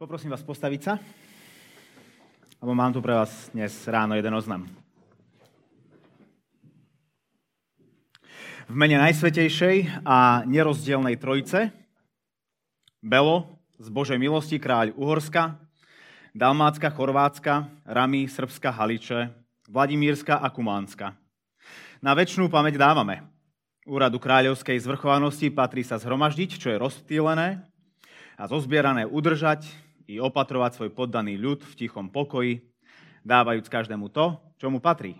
Poprosím vás postaviť sa, lebo mám tu pre vás dnes ráno jeden oznam. V mene Najsvetejšej a nerozdielnej Trojice, Belo, z Božej milosti, kráľ Uhorska, Dalmácka, Chorvátska, Ramy, Srbska, Haliče, Vladimírska a Kumánska. Na väčšnú pamäť dávame. Úradu kráľovskej zvrchovanosti patrí sa zhromaždiť, čo je rozptýlené, a zozbierané udržať, i opatrovať svoj poddaný ľud v tichom pokoji, dávajúc každému to, čo mu patrí.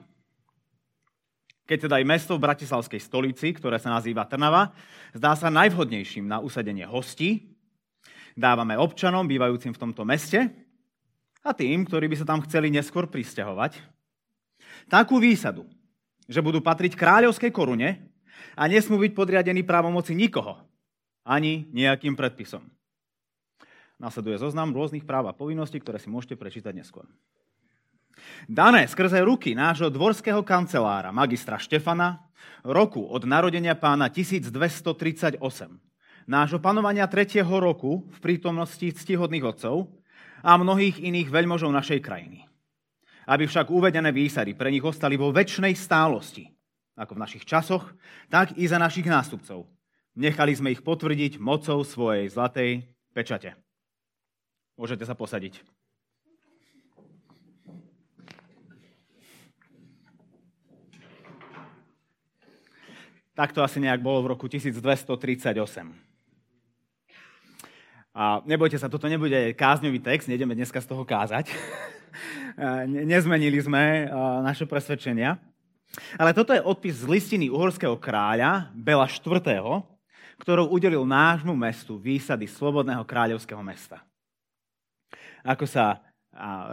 Keď teda aj mesto v bratislavskej stolici, ktoré sa nazýva Trnava, zdá sa najvhodnejším na usadenie hostí, dávame občanom bývajúcim v tomto meste a tým, ktorí by sa tam chceli neskôr pristahovať, takú výsadu, že budú patriť kráľovskej korune a nesmú byť podriadení právomoci nikoho, ani nejakým predpisom. Nasleduje zoznam rôznych práv a povinností, ktoré si môžete prečítať neskôr. Dané skrze ruky nášho dvorského kancelára, magistra Štefana, roku od narodenia pána 1238, nášho panovania 3. roku v prítomnosti ctihodných otcov a mnohých iných veľmožov našej krajiny. Aby však uvedené výsady pre nich ostali vo väčšnej stálosti, ako v našich časoch, tak i za našich nástupcov. Nechali sme ich potvrdiť mocou svojej zlatej pečate. Môžete sa posadiť. Tak to asi nejak bolo v roku 1238. A nebojte sa, toto nebude kázňový text, nejdeme dneska z toho kázať. Nezmenili sme naše presvedčenia. Ale toto je odpis z listiny uhorského kráľa Bela IV., ktorou udelil nášmu mestu výsady Slobodného kráľovského mesta ako sa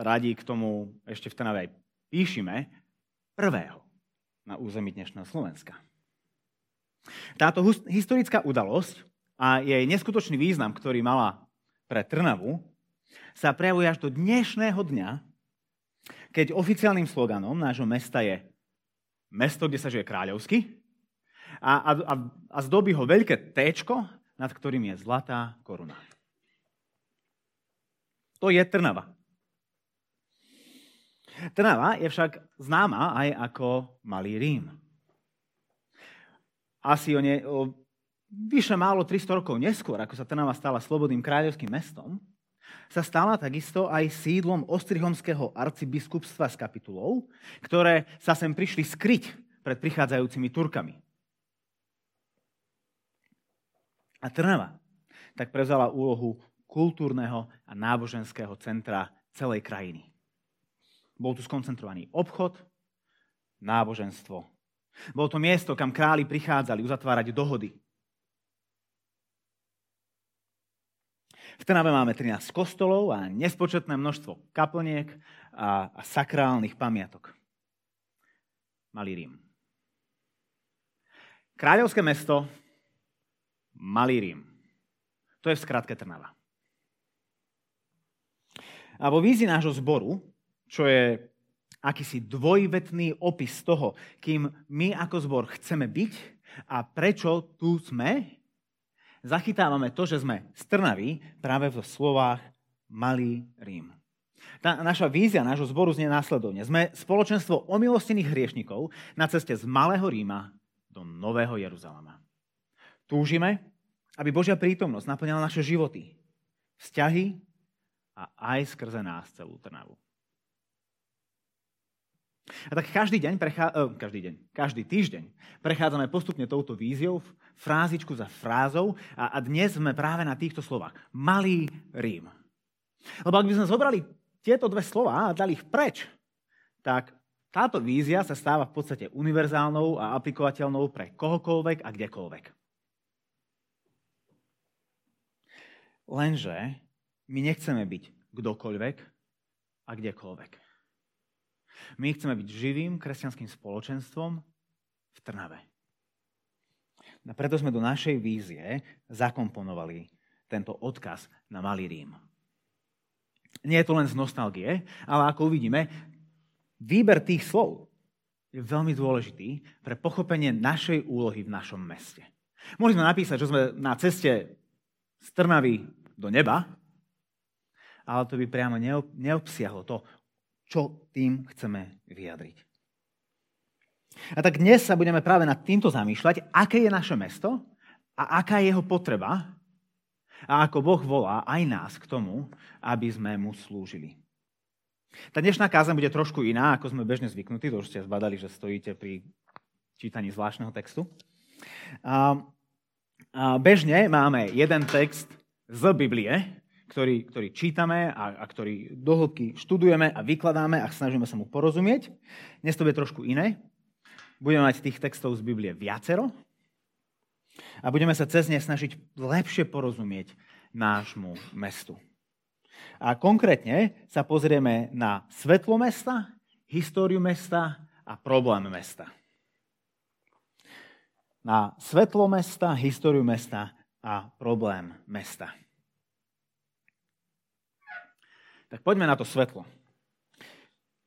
radí k tomu ešte v Trnave aj píšime, prvého na území dnešného Slovenska. Táto historická udalosť a jej neskutočný význam, ktorý mala pre Trnavu, sa prejavuje až do dnešného dňa, keď oficiálnym sloganom nášho mesta je mesto, kde sa žije kráľovsky a, a, a, zdobí ho veľké T, nad ktorým je zlatá koruna. To je Trnava. Trnava je však známa aj ako Malý Rím. Asi o, ne, o vyše málo 300 rokov neskôr, ako sa Trnava stala slobodným kráľovským mestom, sa stala takisto aj sídlom Ostrihomského arcibiskupstva s kapitulou, ktoré sa sem prišli skryť pred prichádzajúcimi Turkami. A Trnava tak prevzala úlohu kultúrneho a náboženského centra celej krajiny. Bol tu skoncentrovaný obchod, náboženstvo. Bolo to miesto, kam králi prichádzali uzatvárať dohody. V Trnave máme 13 kostolov a nespočetné množstvo kaplniek a, a sakrálnych pamiatok. Malý Rím. Kráľovské mesto, Malý Rím. To je v skratke Trnava. A vo vízi nášho zboru, čo je akýsi dvojvetný opis toho, kým my ako zbor chceme byť a prečo tu sme, zachytávame to, že sme strnaví práve v slovách Malý Rím. Tá naša vízia nášho zboru znie následovne. Sme spoločenstvo omilostených hriešnikov na ceste z Malého Ríma do Nového Jeruzalema. Túžime, aby Božia prítomnosť naplňala naše životy, vzťahy a aj skrze nás celú Trnavu. A tak každý deň, prechá... uh, každý deň, každý týždeň prechádzame postupne touto víziou, frázičku za frázou a, a dnes sme práve na týchto slovách. Malý Rím. Lebo ak by sme zobrali tieto dve slova a dali ich preč, tak táto vízia sa stáva v podstate univerzálnou a aplikovateľnou pre kohokoľvek a kdekoľvek. Lenže my nechceme byť kdokoľvek a kdekoľvek. My chceme byť živým kresťanským spoločenstvom v Trnave. A preto sme do našej vízie zakomponovali tento odkaz na Malý Rím. Nie je to len z nostalgie, ale ako uvidíme, výber tých slov je veľmi dôležitý pre pochopenie našej úlohy v našom meste. Mohli sme napísať, že sme na ceste z Trnavy do neba, ale to by priamo neobsiahlo to, čo tým chceme vyjadriť. A tak dnes sa budeme práve nad týmto zamýšľať, aké je naše mesto a aká je jeho potreba a ako Boh volá aj nás k tomu, aby sme mu slúžili. Tá dnešná káza bude trošku iná, ako sme bežne zvyknutí. To už ste zbadali, že stojíte pri čítaní zvláštneho textu. Bežne máme jeden text z Biblie, ktorý, ktorý čítame a, a ktorý dohlbky študujeme a vykladáme a snažíme sa mu porozumieť. Dnes to bude trošku iné. Budeme mať tých textov z Biblie viacero a budeme sa cez ne snažiť lepšie porozumieť nášmu mestu. A konkrétne sa pozrieme na svetlo mesta, históriu mesta a problém mesta. Na svetlo mesta, históriu mesta a problém mesta. Tak poďme na to svetlo.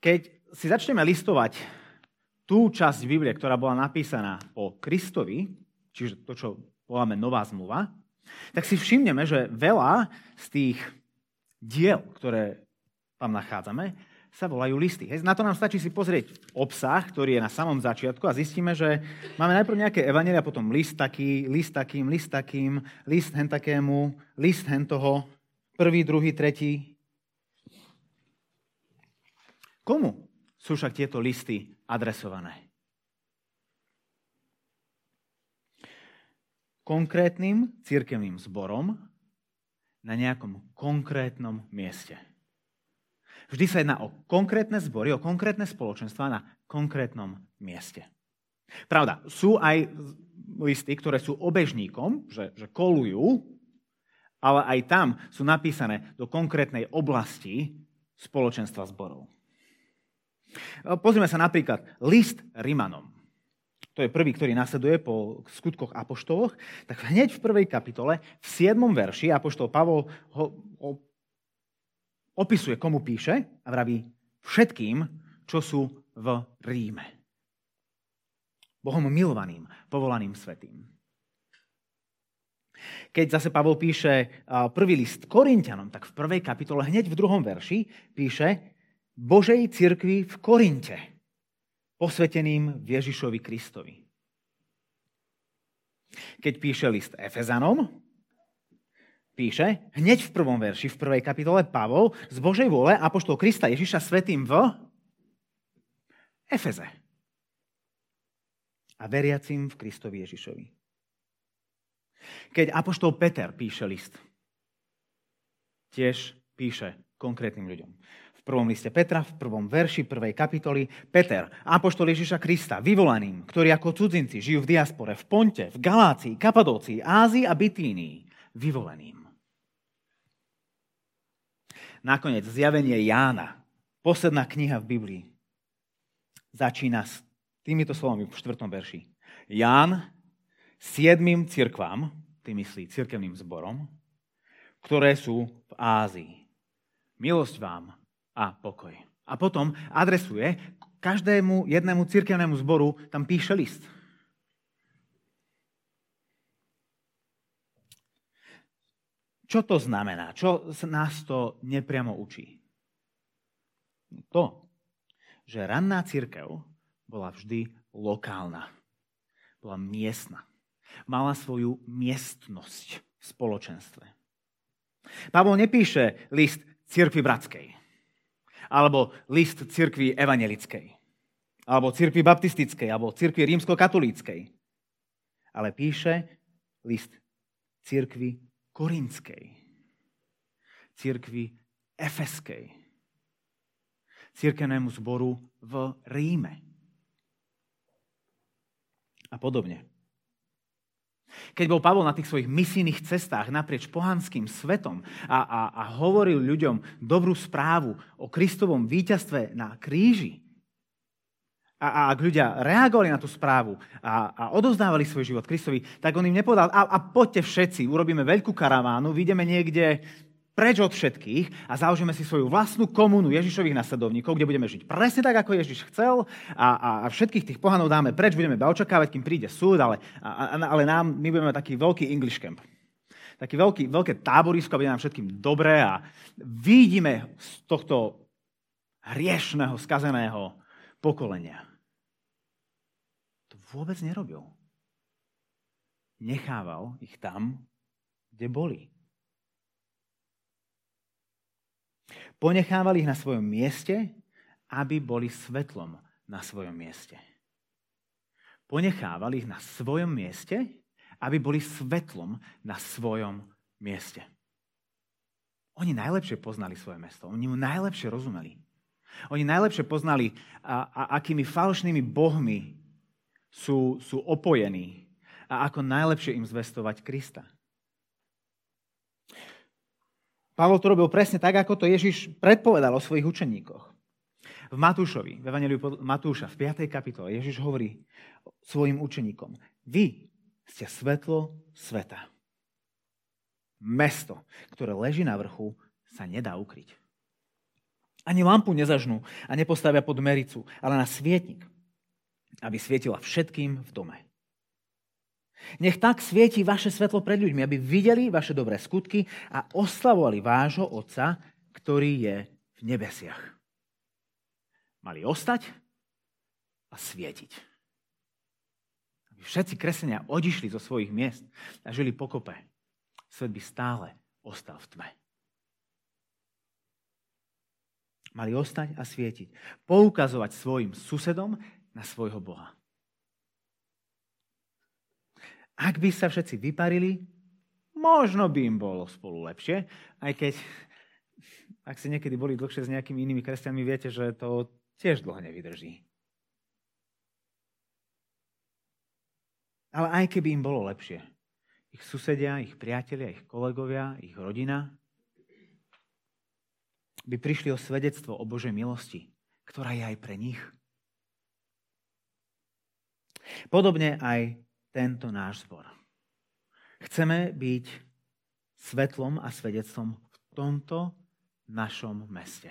Keď si začneme listovať tú časť Biblie, ktorá bola napísaná po Kristovi, čiže to, čo voláme Nová zmluva, tak si všimneme, že veľa z tých diel, ktoré tam nachádzame, sa volajú listy. Hej, na to nám stačí si pozrieť obsah, ktorý je na samom začiatku a zistíme, že máme najprv nejaké evanelia, potom list taký, list takým, list takým, list hen takému, list hen toho, prvý, druhý, tretí. Komu sú však tieto listy adresované? Konkrétnym církevným zborom na nejakom konkrétnom mieste. Vždy sa jedná o konkrétne zbory, o konkrétne spoločenstva na konkrétnom mieste. Pravda, sú aj listy, ktoré sú obežníkom, že, že kolujú, ale aj tam sú napísané do konkrétnej oblasti spoločenstva zborov. Pozrime sa napríklad list Rimanom to je prvý, ktorý nasleduje po skutkoch apoštoloch, tak hneď v prvej kapitole, v 7. verši, apoštol Pavol ho opisuje, komu píše a vraví všetkým, čo sú v Ríme. Bohom milovaným, povolaným svetým. Keď zase Pavol píše prvý list Korintianom, tak v prvej kapitole hneď v druhom verši píše Božej cirkvi v Korinte posveteným Ježišovi Kristovi. Keď píše list Efezanom, píše hneď v prvom verši, v prvej kapitole Pavol z Božej vôle Apoštol Krista Ježiša svetým v Efeze a veriacim v Kristovi Ježišovi. Keď Apoštol Peter píše list, tiež píše konkrétnym ľuďom prvom liste Petra, v prvom verši prvej kapitoly, Peter, apoštol Ježiša Krista, vyvolaným, ktorí ako cudzinci žijú v diaspore, v Ponte, v Galácii, Kapadócii, Ázii a Bitínii, vyvoleným. Nakoniec zjavenie Jána, posledná kniha v Biblii, začína s týmito slovami v štvrtom verši. Ján siedmým cirkvám, tým myslí cirkevným zborom, ktoré sú v Ázii. Milosť vám a pokoj. A potom adresuje každému jednému cirkevnému zboru, tam píše list. Čo to znamená? Čo nás to nepriamo učí? To, že ranná církev bola vždy lokálna. Bola miestna. Mala svoju miestnosť v spoločenstve. Pavol nepíše list církvy bratskej alebo list cirkvi evanelickej, alebo cirkvi baptistickej, alebo cirkvi rímsko-katolíckej. Ale píše list cirkvi korinskej, cirkvi efeskej, cirkevnému zboru v Ríme. A podobne. Keď bol Pavol na tých svojich misijných cestách naprieč pohanským svetom a, a, a hovoril ľuďom dobrú správu o Kristovom víťazstve na kríži, a, a ak ľudia reagovali na tú správu a, a odovzdávali svoj život Kristovi, tak on im nepovedal, a, a poďte všetci, urobíme veľkú karavánu, vidíme niekde preč od všetkých a založíme si svoju vlastnú komunu Ježišových nasledovníkov, kde budeme žiť presne tak, ako Ježiš chcel a, a, a všetkých tých pohanov dáme preč, budeme iba očakávať, kým príde súd, ale, a, ale nám, my budeme taký veľký English camp. taký veľký, veľké táborisko, aby nám všetkým dobré a vidíme z tohto hriešného, skazeného pokolenia. To vôbec nerobil. Nechával ich tam, kde boli. Ponechával ich na svojom mieste, aby boli svetlom na svojom mieste. Ponechával ich na svojom mieste, aby boli svetlom na svojom mieste. Oni najlepšie poznali svoje mesto. Oni mu najlepšie rozumeli. Oni najlepšie poznali, a, a akými falošnými bohmi sú, sú opojení a ako najlepšie im zvestovať Krista. Pavol to robil presne tak, ako to Ježiš predpovedal o svojich učeníkoch. V Matúšovi, v Evangeliu Matúša, v 5. kapitole, Ježiš hovorí svojim učeníkom, vy ste svetlo sveta. Mesto, ktoré leží na vrchu, sa nedá ukryť. Ani lampu nezažnú a nepostavia pod mericu, ale na svietnik, aby svietila všetkým v dome. Nech tak svieti vaše svetlo pred ľuďmi, aby videli vaše dobré skutky a oslavovali vášho Otca, ktorý je v nebesiach. Mali ostať a svietiť všetci kresenia odišli zo svojich miest a žili pokope, svet by stále ostal v tme. Mali ostať a svietiť. Poukazovať svojim susedom na svojho Boha. Ak by sa všetci vyparili, možno by im bolo spolu lepšie, aj keď, ak ste niekedy boli dlhšie s nejakými inými kresťanmi, viete, že to tiež dlho nevydrží. Ale aj keby im bolo lepšie, ich susedia, ich priatelia, ich kolegovia, ich rodina by prišli o svedectvo o Božej milosti, ktorá je aj pre nich. Podobne aj tento náš zbor. Chceme byť svetlom a svedectvom v tomto našom meste.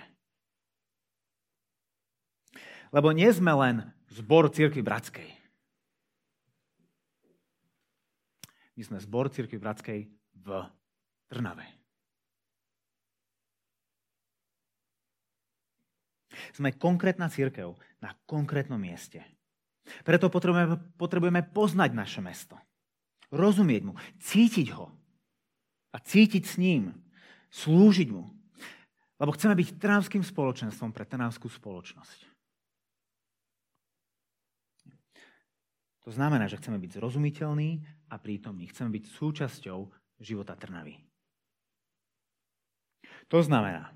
Lebo nie sme len zbor Církvy Bratskej. My sme zbor Církvy Bratskej v Trnave. Sme konkrétna církev na konkrétnom mieste. Preto potrebujeme, potrebujeme poznať naše mesto. Rozumieť mu, cítiť ho a cítiť s ním, slúžiť mu. Lebo chceme byť trnavským spoločenstvom pre trnavskú spoločnosť. To znamená, že chceme byť zrozumiteľní a prítomní. Chceme byť súčasťou života Trnavy. To znamená,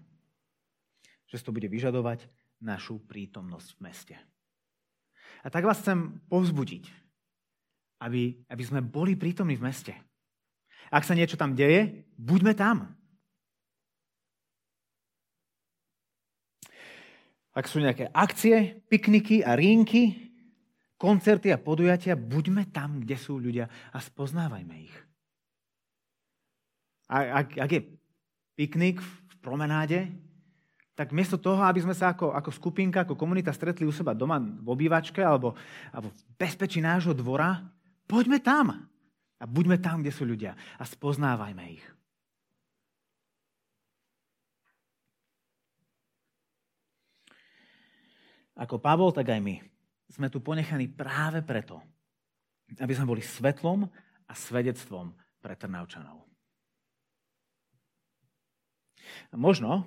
že to bude vyžadovať našu prítomnosť v meste. A tak vás chcem povzbudiť, aby, aby sme boli prítomní v meste. Ak sa niečo tam deje, buďme tam. Ak sú nejaké akcie, pikniky a rínky, koncerty a podujatia, buďme tam, kde sú ľudia a spoznávajme ich. A ak, ak je piknik v promenáde, tak miesto toho, aby sme sa ako, ako skupinka, ako komunita stretli u seba doma v obývačke alebo, alebo v bezpečí nášho dvora, poďme tam. A buďme tam, kde sú ľudia a spoznávajme ich. Ako Pavol, tak aj my sme tu ponechaní práve preto, aby sme boli svetlom a svedectvom pre Trnavčanov. A možno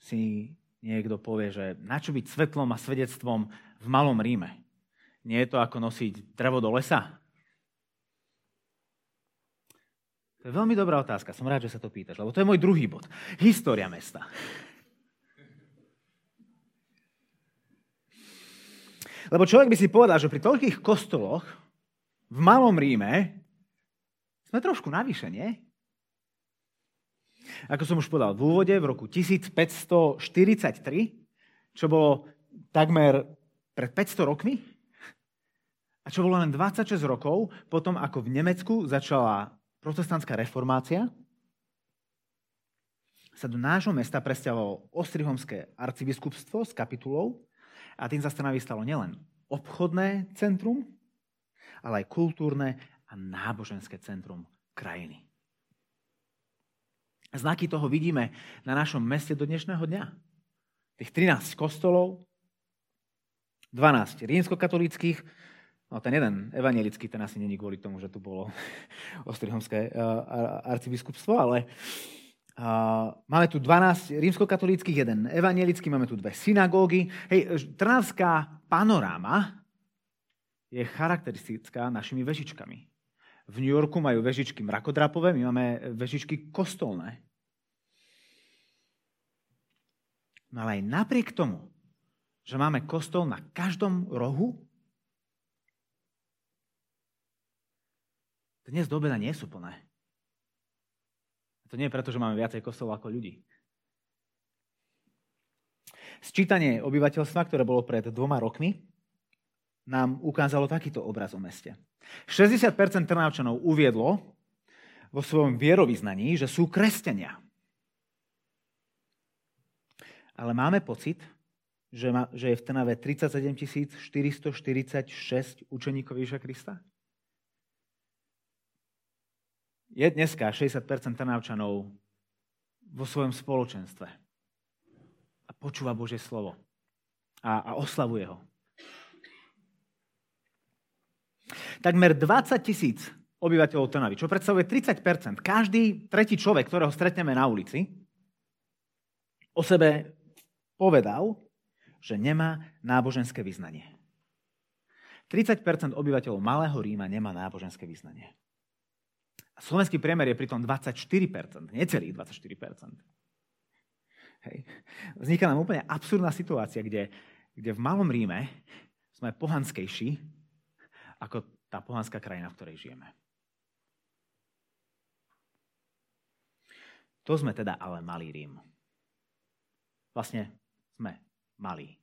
si niekto povie, že na čo byť svetlom a svedectvom v malom Ríme? Nie je to ako nosiť drevo do lesa? To je veľmi dobrá otázka. Som rád, že sa to pýtaš, lebo to je môj druhý bod. História mesta. Lebo človek by si povedal, že pri toľkých kostoloch v Malom Ríme sme trošku navyše, nie? Ako som už povedal v úvode, v roku 1543, čo bolo takmer pred 500 rokmi, a čo bolo len 26 rokov potom, ako v Nemecku začala protestantská reformácia, sa do nášho mesta presťahovalo Ostrihomské arcibiskupstvo s kapitulou a tým sa stalo nielen obchodné centrum, ale aj kultúrne a náboženské centrum krajiny. Znaky toho vidíme na našom meste do dnešného dňa. Tých 13 kostolov, 12 rímskokatolických, no ten jeden evangelický, ten asi není kvôli tomu, že tu bolo Ostrihomské uh, arcibiskupstvo, ale uh, máme tu 12 rímskokatolických, jeden evangelický, máme tu dve synagógy. Hej, Trnavská panoráma je charakteristická našimi vežičkami. V New Yorku majú vežičky mrakodrapové, my máme vežičky kostolné. No ale aj napriek tomu, že máme kostol na každom rohu, dnes do obeda nie sú plné. To nie je preto, že máme viacej kostolov ako ľudí. Sčítanie obyvateľstva, ktoré bolo pred dvoma rokmi, nám ukázalo takýto obraz o meste. 60% Trnávčanov uviedlo vo svojom vierovýznaní, že sú kresťania. Ale máme pocit, že, ma, že je v Trnave 37 446 učeníkov Ježiša Krista? Je dneska 60% Trnavčanov vo svojom spoločenstve a počúva Božie slovo a, a oslavuje ho. Takmer 20 tisíc obyvateľov Trnavy, čo predstavuje 30% Každý tretí človek, ktorého stretneme na ulici, o sebe povedal, že nemá náboženské vyznanie. 30% obyvateľov Malého Ríma nemá náboženské vyznanie. A slovenský priemer je pritom 24% necelých 24 Hej. Vzniká nám úplne absurdná situácia, kde, kde v Malom Ríme sme pohanskejší ako tá pohanská krajina, v ktorej žijeme. To sme teda ale malý Rím. Vlastne sme malí.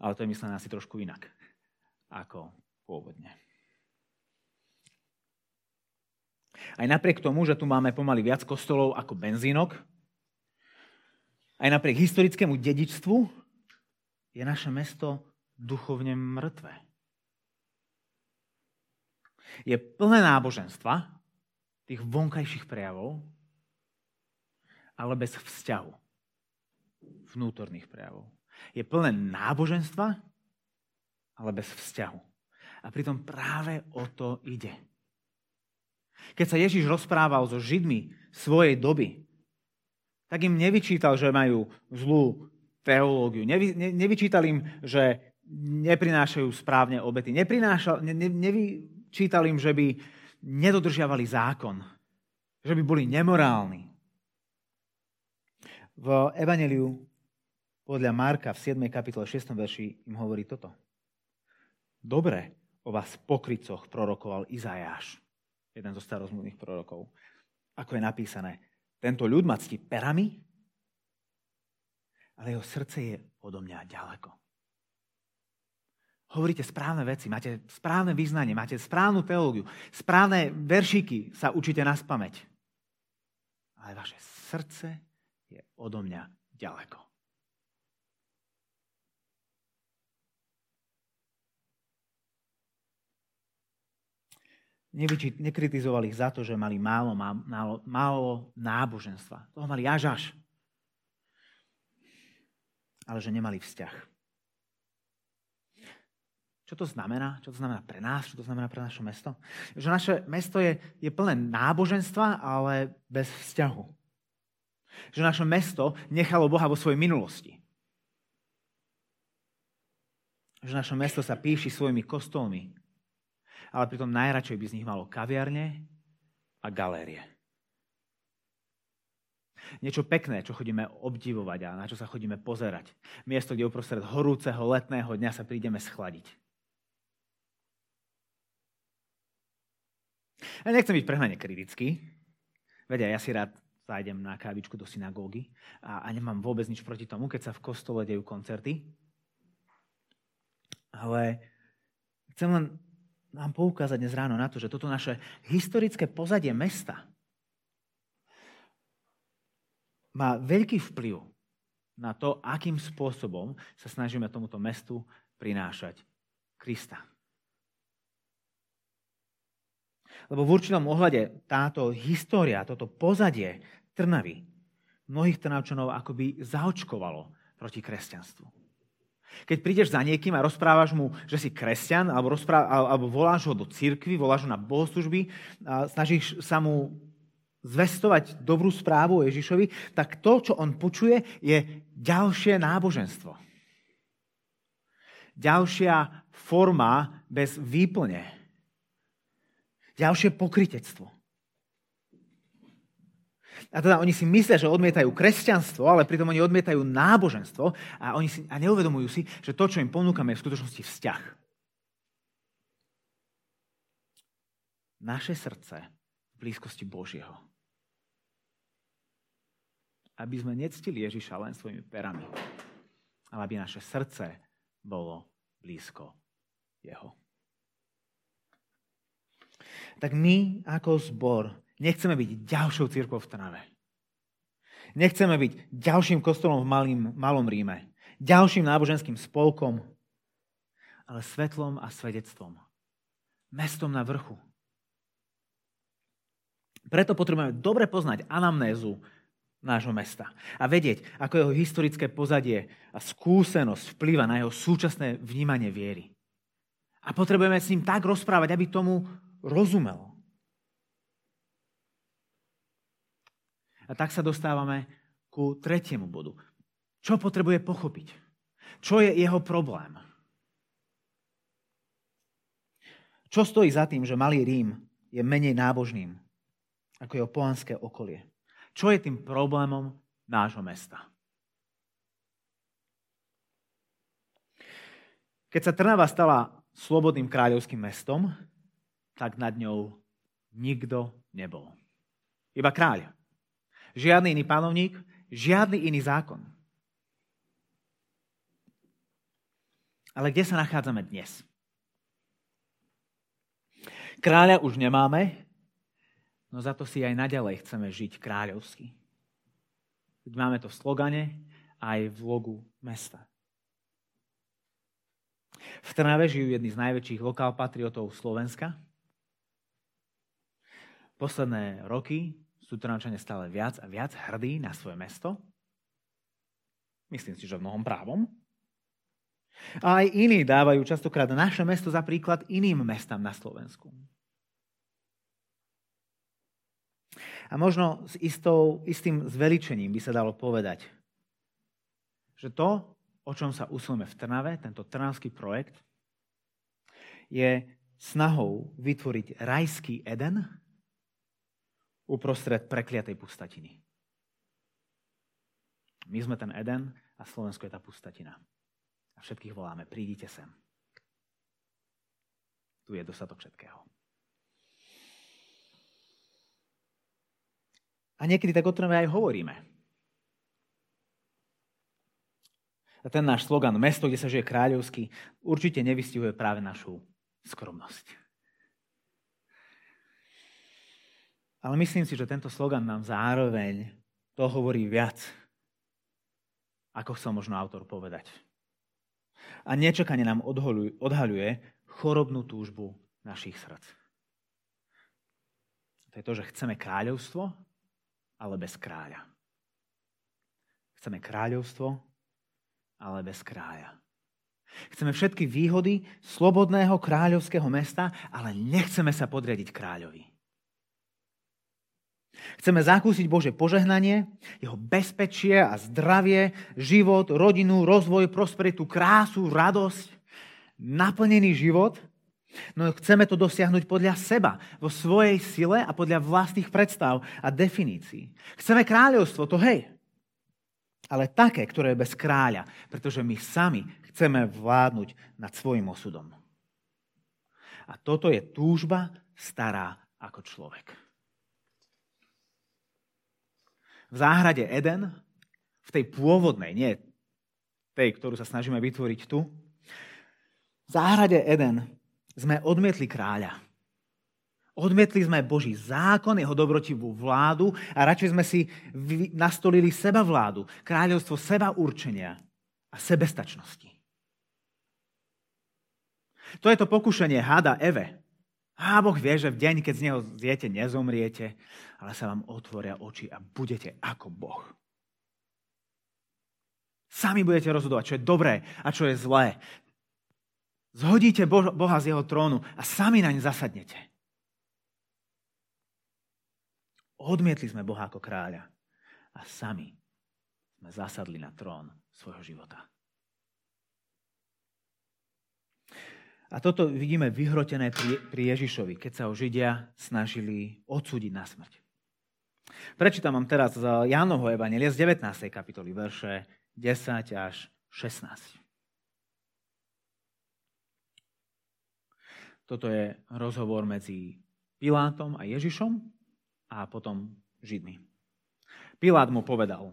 Ale to je myslené asi trošku inak ako pôvodne. Aj napriek tomu, že tu máme pomaly viac kostolov ako benzínok, aj napriek historickému dedičstvu je naše mesto duchovne mŕtve je plné náboženstva, tých vonkajších prejavov, ale bez vzťahu, vnútorných prejavov. Je plné náboženstva, ale bez vzťahu. A pritom práve o to ide. Keď sa Ježiš rozprával so Židmi svojej doby, tak im nevyčítal, že majú zlú teológiu. Nevy, ne, nevyčítal im, že neprinášajú správne obety. Neprinášal, ne, ne, nevy, čítal im, že by nedodržiavali zákon, že by boli nemorálni. V Evangeliu podľa Marka v 7. kapitole 6. verši im hovorí toto. Dobre o vás pokrycoch prorokoval Izajáš, jeden zo starozmluvných prorokov. Ako je napísané, tento ľud ma ctí perami, ale jeho srdce je odo mňa ďaleko hovoríte správne veci, máte správne význanie, máte správnu teológiu, správne veršíky sa učíte na spameť. Ale vaše srdce je odo mňa ďaleko. Nevyči, nekritizovali ich za to, že mali málo, málo, málo náboženstva. Toho mali až až. Ale že nemali vzťah. Čo to znamená? Čo to znamená pre nás? Čo to znamená pre naše mesto? Že naše mesto je, je plné náboženstva, ale bez vzťahu. Že naše mesto nechalo Boha vo svojej minulosti. Že naše mesto sa píši svojimi kostolmi, ale pritom najradšej by z nich malo kaviarne a galérie. Niečo pekné, čo chodíme obdivovať a na čo sa chodíme pozerať. Miesto, kde uprostred horúceho letného dňa sa prídeme schladiť. Ja nechcem byť prehnane kritický. Vedia, ja si rád zájdem na kávičku do synagógy a, a nemám vôbec nič proti tomu, keď sa v kostole dejú koncerty. Ale chcem len nám poukázať dnes ráno na to, že toto naše historické pozadie mesta má veľký vplyv na to, akým spôsobom sa snažíme tomuto mestu prinášať Krista. Lebo v určitom ohľade táto história, toto pozadie Trnavy mnohých Trnavčanov akoby zaočkovalo proti kresťanstvu. Keď prídeš za niekým a rozprávaš mu, že si kresťan, alebo, rozpráva, alebo voláš ho do cirkvy, voláš ho na bohoslužby, a snažíš sa mu zvestovať dobrú správu o Ježišovi, tak to, čo on počuje, je ďalšie náboženstvo. Ďalšia forma bez výplne ďalšie pokritectvo. A teda oni si myslia, že odmietajú kresťanstvo, ale pritom oni odmietajú náboženstvo a, oni si, a neuvedomujú si, že to, čo im ponúkame, je v skutočnosti vzťah. Naše srdce v blízkosti Božieho. Aby sme nectili Ježiša len svojimi perami, ale aby naše srdce bolo blízko Jeho tak my ako zbor nechceme byť ďalšou církvou v Trnave. Nechceme byť ďalším kostolom v malým, malom Ríme, ďalším náboženským spolkom, ale svetlom a svedectvom. Mestom na vrchu. Preto potrebujeme dobre poznať anamnézu nášho mesta a vedieť, ako jeho historické pozadie a skúsenosť vplýva na jeho súčasné vnímanie viery. A potrebujeme s ním tak rozprávať, aby tomu rozumel. A tak sa dostávame ku tretiemu bodu. Čo potrebuje pochopiť? Čo je jeho problém? Čo stojí za tým, že malý Rím je menej nábožným ako jeho pohanské okolie? Čo je tým problémom nášho mesta? Keď sa Trnava stala slobodným kráľovským mestom, tak nad ňou nikto nebol. Iba kráľ. Žiadny iný panovník, žiadny iný zákon. Ale kde sa nachádzame dnes? Kráľa už nemáme, no za to si aj naďalej chceme žiť kráľovsky. Máme to v slogane aj v logu mesta. V Trnave žijú jedni z najväčších lokálpatriotov Slovenska, Posledné roky sú Trnavčania stále viac a viac hrdí na svoje mesto. Myslím si, že v mnohom právom. A aj iní dávajú častokrát naše mesto za príklad iným mestám na Slovensku. A možno s istou, istým zveličením by sa dalo povedať, že to, o čom sa usilujeme v Trnave, tento trnavský projekt, je snahou vytvoriť rajský Eden, uprostred prekliatej pustatiny. My sme ten Eden a Slovensko je tá pustatina. A všetkých voláme, prídite sem. Tu je dostatok všetkého. A niekedy tak o tom aj hovoríme. A ten náš slogan, mesto, kde sa žije kráľovský, určite nevystihuje práve našu skromnosť. Ale myslím si, že tento slogan nám zároveň to hovorí viac, ako chcel možno autor povedať. A nečakane nám odhaľuje chorobnú túžbu našich srdc. To je to, že chceme kráľovstvo, ale bez kráľa. Chceme kráľovstvo, ale bez kráľa. Chceme všetky výhody slobodného kráľovského mesta, ale nechceme sa podriadiť kráľovi. Chceme zakúsiť Bože požehnanie, jeho bezpečie a zdravie, život, rodinu, rozvoj, prosperitu, krásu, radosť, naplnený život. No chceme to dosiahnuť podľa seba, vo svojej sile a podľa vlastných predstav a definícií. Chceme kráľovstvo, to hej, ale také, ktoré je bez kráľa, pretože my sami chceme vládnuť nad svojim osudom. A toto je túžba stará ako človek. V záhrade Eden, v tej pôvodnej, nie tej, ktorú sa snažíme vytvoriť tu, v záhrade Eden sme odmietli kráľa. Odmietli sme Boží zákon, jeho dobrotivú vládu a radšej sme si nastolili seba vládu, kráľovstvo seba určenia a sebestačnosti. To je to pokušenie hada Eve. A Boh vie, že v deň, keď z neho zjete, nezomriete, ale sa vám otvoria oči a budete ako Boh. Sami budete rozhodovať, čo je dobré a čo je zlé. Zhodíte Boha z jeho trónu a sami naň zasadnete. Odmietli sme Boha ako kráľa a sami sme zasadli na trón svojho života. A toto vidíme vyhrotené pri, pri Ježišovi, keď sa ho Židia snažili odsúdiť na smrť. Prečítam vám teraz z Jánovho Evangelia z 19. kapitoly, verše 10 až 16. Toto je rozhovor medzi Pilátom a Ježišom a potom Židmi. Pilát mu povedal,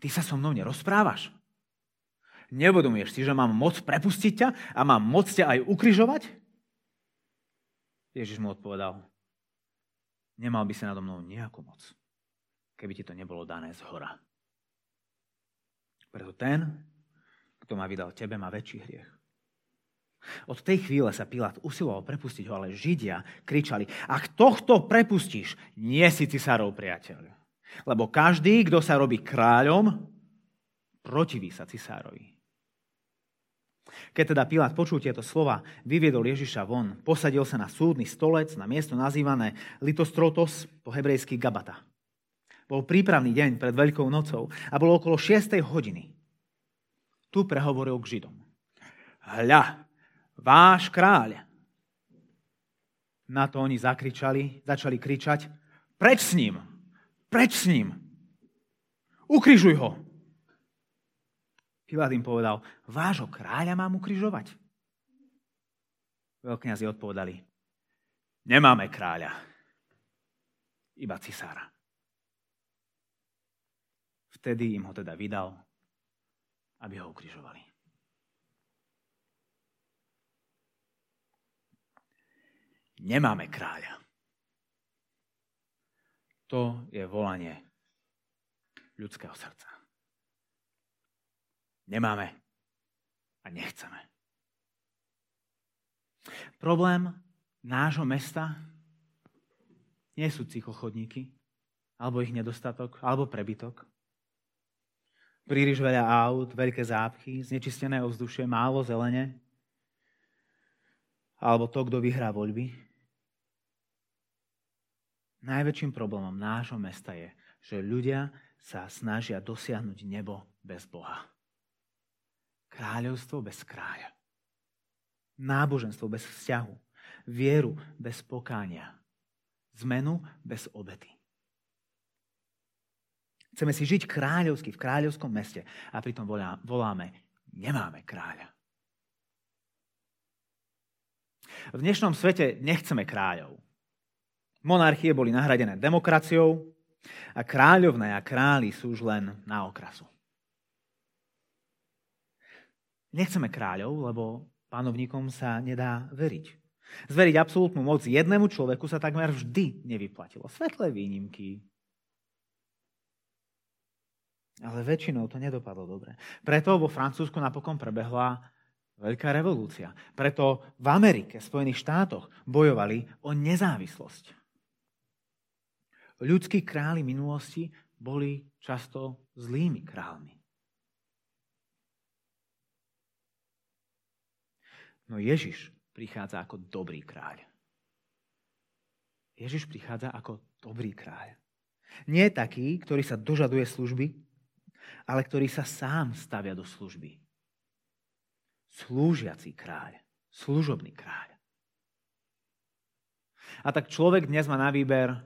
ty sa so mnou nerozprávaš? Nevedomuješ si, že mám moc prepustiť ťa a mám moc ťa aj ukrižovať? Ježiš mu odpovedal, nemal by si nado mnou nejakú moc, keby ti to nebolo dané z hora. Preto ten, kto ma vydal tebe, má väčší hriech. Od tej chvíle sa Pilát usiloval prepustiť ho, ale Židia kričali, ak tohto prepustíš, nie si cisárov priateľ. Lebo každý, kto sa robí kráľom, protiví sa cisárovi. Keď teda Pilát počul tieto slova, vyviedol Ježiša von, posadil sa na súdny stolec na miesto nazývané Litostrotos, po hebrejsky Gabata. Bol prípravný deň pred Veľkou nocou a bolo okolo 6. hodiny. Tu prehovoril k Židom. Hľa, váš kráľ. Na to oni zakričali, začali kričať, preč s ním, preč s ním, ukrižuj ho. Pilát im povedal, vášho kráľa mám ukrižovať? Veľkňazi odpovedali, nemáme kráľa, iba cisára. Vtedy im ho teda vydal, aby ho ukrižovali. Nemáme kráľa. To je volanie ľudského srdca. Nemáme a nechceme. Problém nášho mesta nie sú cyklochodníky, alebo ich nedostatok, alebo prebytok. Príliš veľa aut, veľké zápchy, znečistené ovzdušie, málo zelene, alebo to, kto vyhrá voľby. Najväčším problémom nášho mesta je, že ľudia sa snažia dosiahnuť nebo bez Boha. Kráľovstvo bez kráľa. Náboženstvo bez vzťahu. Vieru bez pokánia. Zmenu bez obety. Chceme si žiť kráľovsky v kráľovskom meste a pritom voláme, nemáme kráľa. V dnešnom svete nechceme kráľov. Monarchie boli nahradené demokraciou a kráľovné a králi sú už len na okrasu. Nechceme kráľov, lebo panovníkom sa nedá veriť. Zveriť absolútnu moc jednému človeku sa takmer vždy nevyplatilo. Svetlé výnimky. Ale väčšinou to nedopadlo dobre. Preto vo Francúzsku napokon prebehla veľká revolúcia. Preto v Amerike, v Spojených štátoch bojovali o nezávislosť. Ľudskí králi minulosti boli často zlými kráľmi. No Ježiš prichádza ako dobrý kráľ. Ježiš prichádza ako dobrý kráľ. Nie taký, ktorý sa dožaduje služby, ale ktorý sa sám stavia do služby. Slúžiaci kráľ. Služobný kráľ. A tak človek dnes má na výber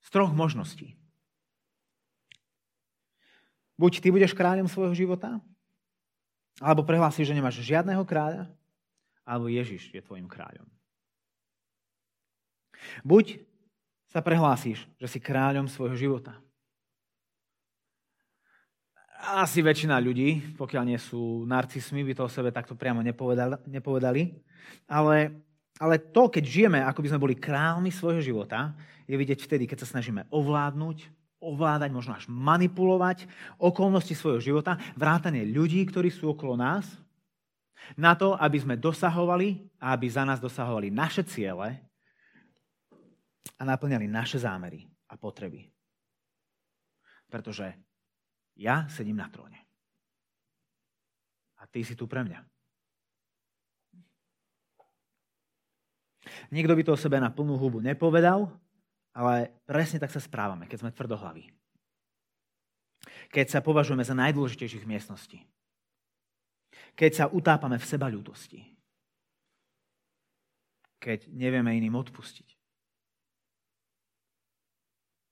z troch možností. Buď ty budeš kráľom svojho života, alebo prehlásiš, že nemáš žiadného kráľa, alebo Ježiš je tvojim kráľom. Buď sa prehlásíš, že si kráľom svojho života. Asi väčšina ľudí, pokiaľ nie sú narcismi, by to o sebe takto priamo nepovedali. Ale, ale to, keď žijeme, ako by sme boli kráľmi svojho života, je vidieť vtedy, keď sa snažíme ovládnuť, ovládať, možno až manipulovať okolnosti svojho života, vrátanie ľudí, ktorí sú okolo nás – Na to, aby sme dosahovali a aby za nás dosahovali naše ciele a naplňali naše zámery a potreby. Pretože ja sedím na tróne. A ty si tu pre mňa. Nikto by to o sebe na plnú hubu nepovedal, ale presne tak sa správame, keď sme tvrdohlaví. Keď sa považujeme za najdôležitejších miestností keď sa utápame v seba ľudosti. Keď nevieme iným odpustiť.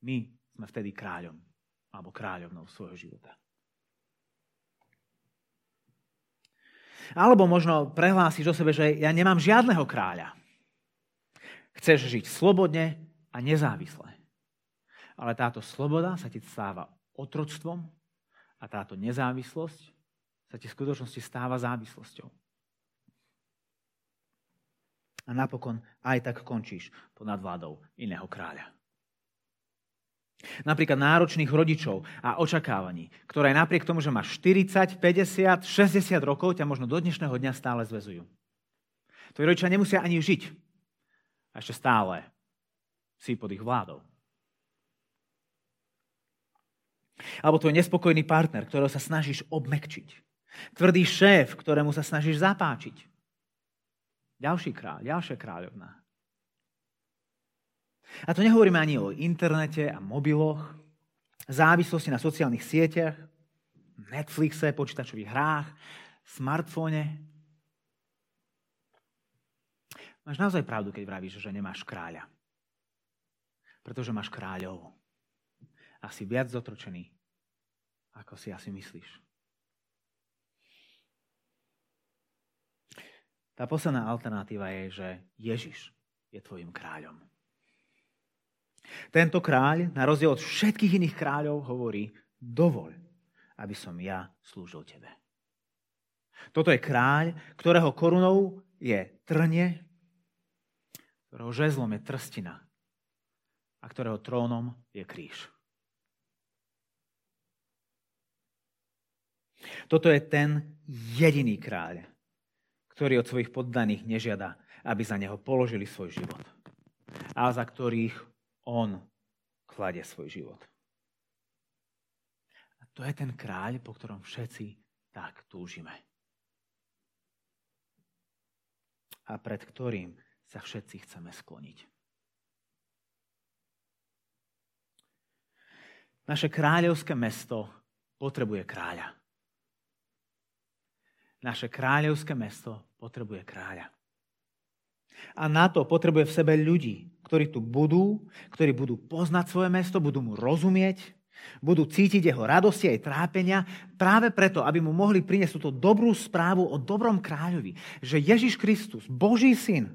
My sme vtedy kráľom alebo kráľovnou svojho života. Alebo možno prehlásiš o sebe, že ja nemám žiadneho kráľa. Chceš žiť slobodne a nezávisle. Ale táto sloboda sa ti stáva otroctvom a táto nezávislosť ti v skutočnosti stáva závislosťou. A napokon aj tak končíš pod nadvládou iného kráľa. Napríklad náročných rodičov a očakávaní, ktoré napriek tomu, že máš 40, 50, 60 rokov, ťa možno do dnešného dňa stále zvezujú. Tvoji rodičia nemusia ani žiť. A ešte stále si pod ich vládou. Alebo tvoj nespokojný partner, ktorého sa snažíš obmekčiť. Tvrdý šéf, ktorému sa snažíš zapáčiť. Ďalší kráľ, ďalšia kráľovná. A to nehovoríme ani o internete a mobiloch, závislosti na sociálnych sieťach, Netflixe, počítačových hrách, smartfóne. Máš naozaj pravdu, keď vravíš, že nemáš kráľa. Pretože máš kráľov. A si viac zotročený, ako si asi myslíš. Tá posledná alternatíva je, že Ježiš je tvojim kráľom. Tento kráľ, na rozdiel od všetkých iných kráľov, hovorí, dovoľ, aby som ja slúžil tebe. Toto je kráľ, ktorého korunou je trnie, ktorého žezlom je trstina a ktorého trónom je kríž. Toto je ten jediný kráľ, ktorý od svojich poddaných nežiada, aby za neho položili svoj život, ale za ktorých on kladie svoj život. A to je ten kráľ, po ktorom všetci tak túžime. A pred ktorým sa všetci chceme skloniť. Naše kráľovské mesto potrebuje kráľa. Naše kráľovské mesto potrebuje kráľa. A na to potrebuje v sebe ľudí, ktorí tu budú, ktorí budú poznať svoje mesto, budú mu rozumieť, budú cítiť jeho radosti aj trápenia práve preto, aby mu mohli priniesť túto dobrú správu o dobrom kráľovi, že Ježiš Kristus, Boží syn,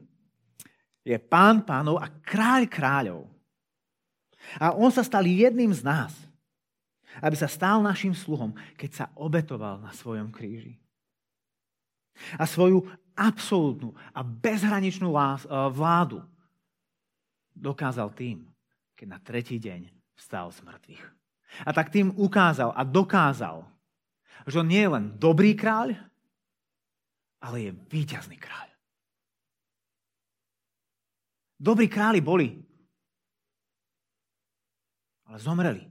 je pán pánov a kráľ kráľov. A on sa stal jedným z nás, aby sa stal našim sluhom, keď sa obetoval na svojom kríži. A svoju absolútnu a bezhraničnú eh, vládu dokázal tým, keď na tretí deň vstal z mŕtvych. A tak tým ukázal a dokázal, že on nie je len dobrý kráľ, ale je víťazný kráľ. Dobrí králi boli, ale zomreli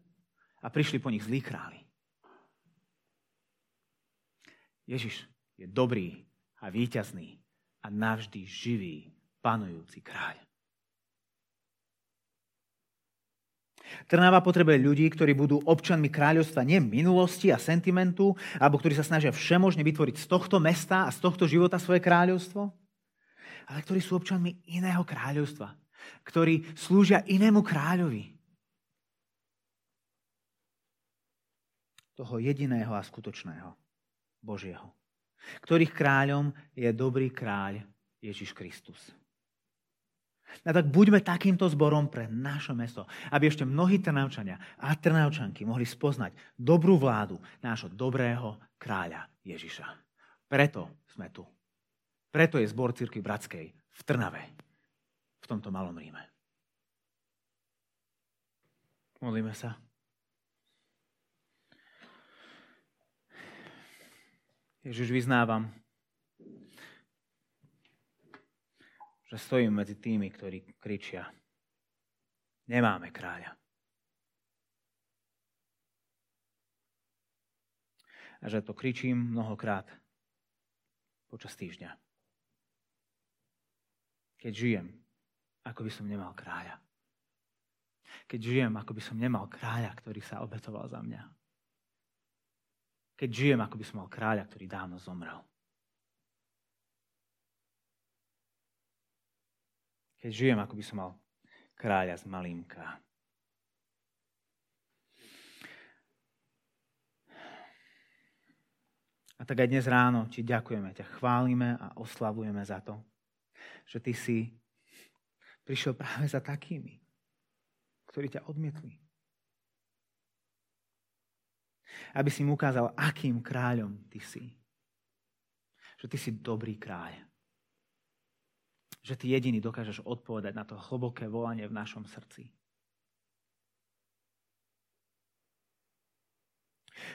a prišli po nich zlí králi. Ježiš je dobrý a víťazný a navždy živý, panujúci kráľ. Trnava potrebuje ľudí, ktorí budú občanmi kráľovstva nie minulosti a sentimentu, alebo ktorí sa snažia všemožne vytvoriť z tohto mesta a z tohto života svoje kráľovstvo, ale ktorí sú občanmi iného kráľovstva, ktorí slúžia inému kráľovi. Toho jediného a skutočného, Božieho ktorých kráľom je dobrý kráľ Ježiš Kristus. A tak buďme takýmto zborom pre naše mesto, aby ešte mnohí Trnavčania a Trnavčanky mohli spoznať dobrú vládu nášho dobrého kráľa Ježiša. Preto sme tu. Preto je zbor Cirky Bratskej v Trnave, v tomto malom Ríme. Modlíme sa. Ježiš, vyznávam, že stojím medzi tými, ktorí kričia, nemáme kráľa. A že to kričím mnohokrát počas týždňa. Keď žijem, ako by som nemal kráľa. Keď žijem, ako by som nemal kráľa, ktorý sa obetoval za mňa. Keď žijem, ako by som mal kráľa, ktorý dávno zomrel. Keď žijem, ako by som mal kráľa z malým K. A tak aj dnes ráno ti ďakujeme, ťa chválime a oslavujeme za to, že ty si prišiel práve za takými, ktorí ťa odmietli. Aby si mu ukázal, akým kráľom ty si. Že ty si dobrý kráľ. Že ty jediný dokážeš odpovedať na to hlboké volanie v našom srdci.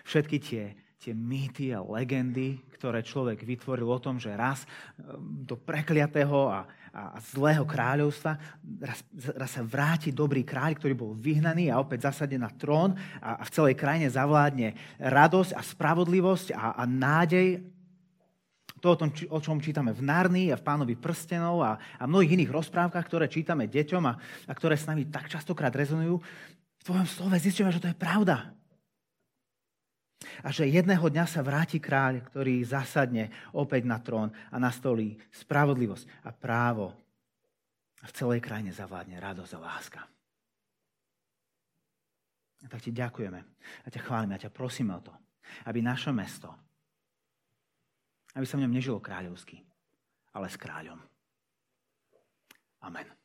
Všetky tie tie mýty a legendy, ktoré človek vytvoril o tom, že raz ehm, do prekliatého a, a zlého kráľovstva raz, raz sa vráti dobrý kráľ, ktorý bol vyhnaný a opäť zasadne na trón a, a v celej krajine zavládne radosť a spravodlivosť a, a nádej. To, o, tom, o čom čítame v Narni a v Pánovi prstenov a, a mnohých iných rozprávkach, ktoré čítame deťom a, a ktoré s nami tak častokrát rezonujú, v tvojom slove zistíme, že to je pravda. A že jedného dňa sa vráti kráľ, ktorý zasadne opäť na trón a nastolí spravodlivosť a právo. A v celej krajine zavládne radosť a láska. A tak ti ďakujeme a ťa chválime a ťa prosíme o to, aby naše mesto, aby sa v ňom nežilo kráľovsky, ale s kráľom. Amen.